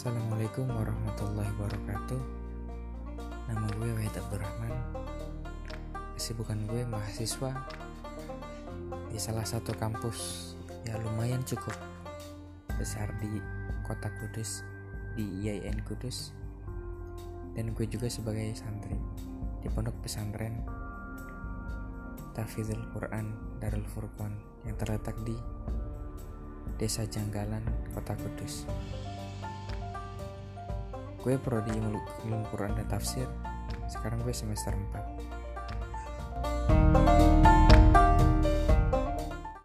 Assalamualaikum warahmatullahi wabarakatuh. Nama gue Wahid Abdurrahman. Kesibukan gue mahasiswa Di salah satu kampus Ya lumayan cukup Besar di kota Kudus Di IAIN Kudus. Dan gue juga sebagai santri Di pondok pesantren Tafidul Quran Darul Furqan Yang terletak di Desa Janggalan, Kota Kudus. Gue prodi ilmu Quran dan tafsir. Sekarang gue semester 4.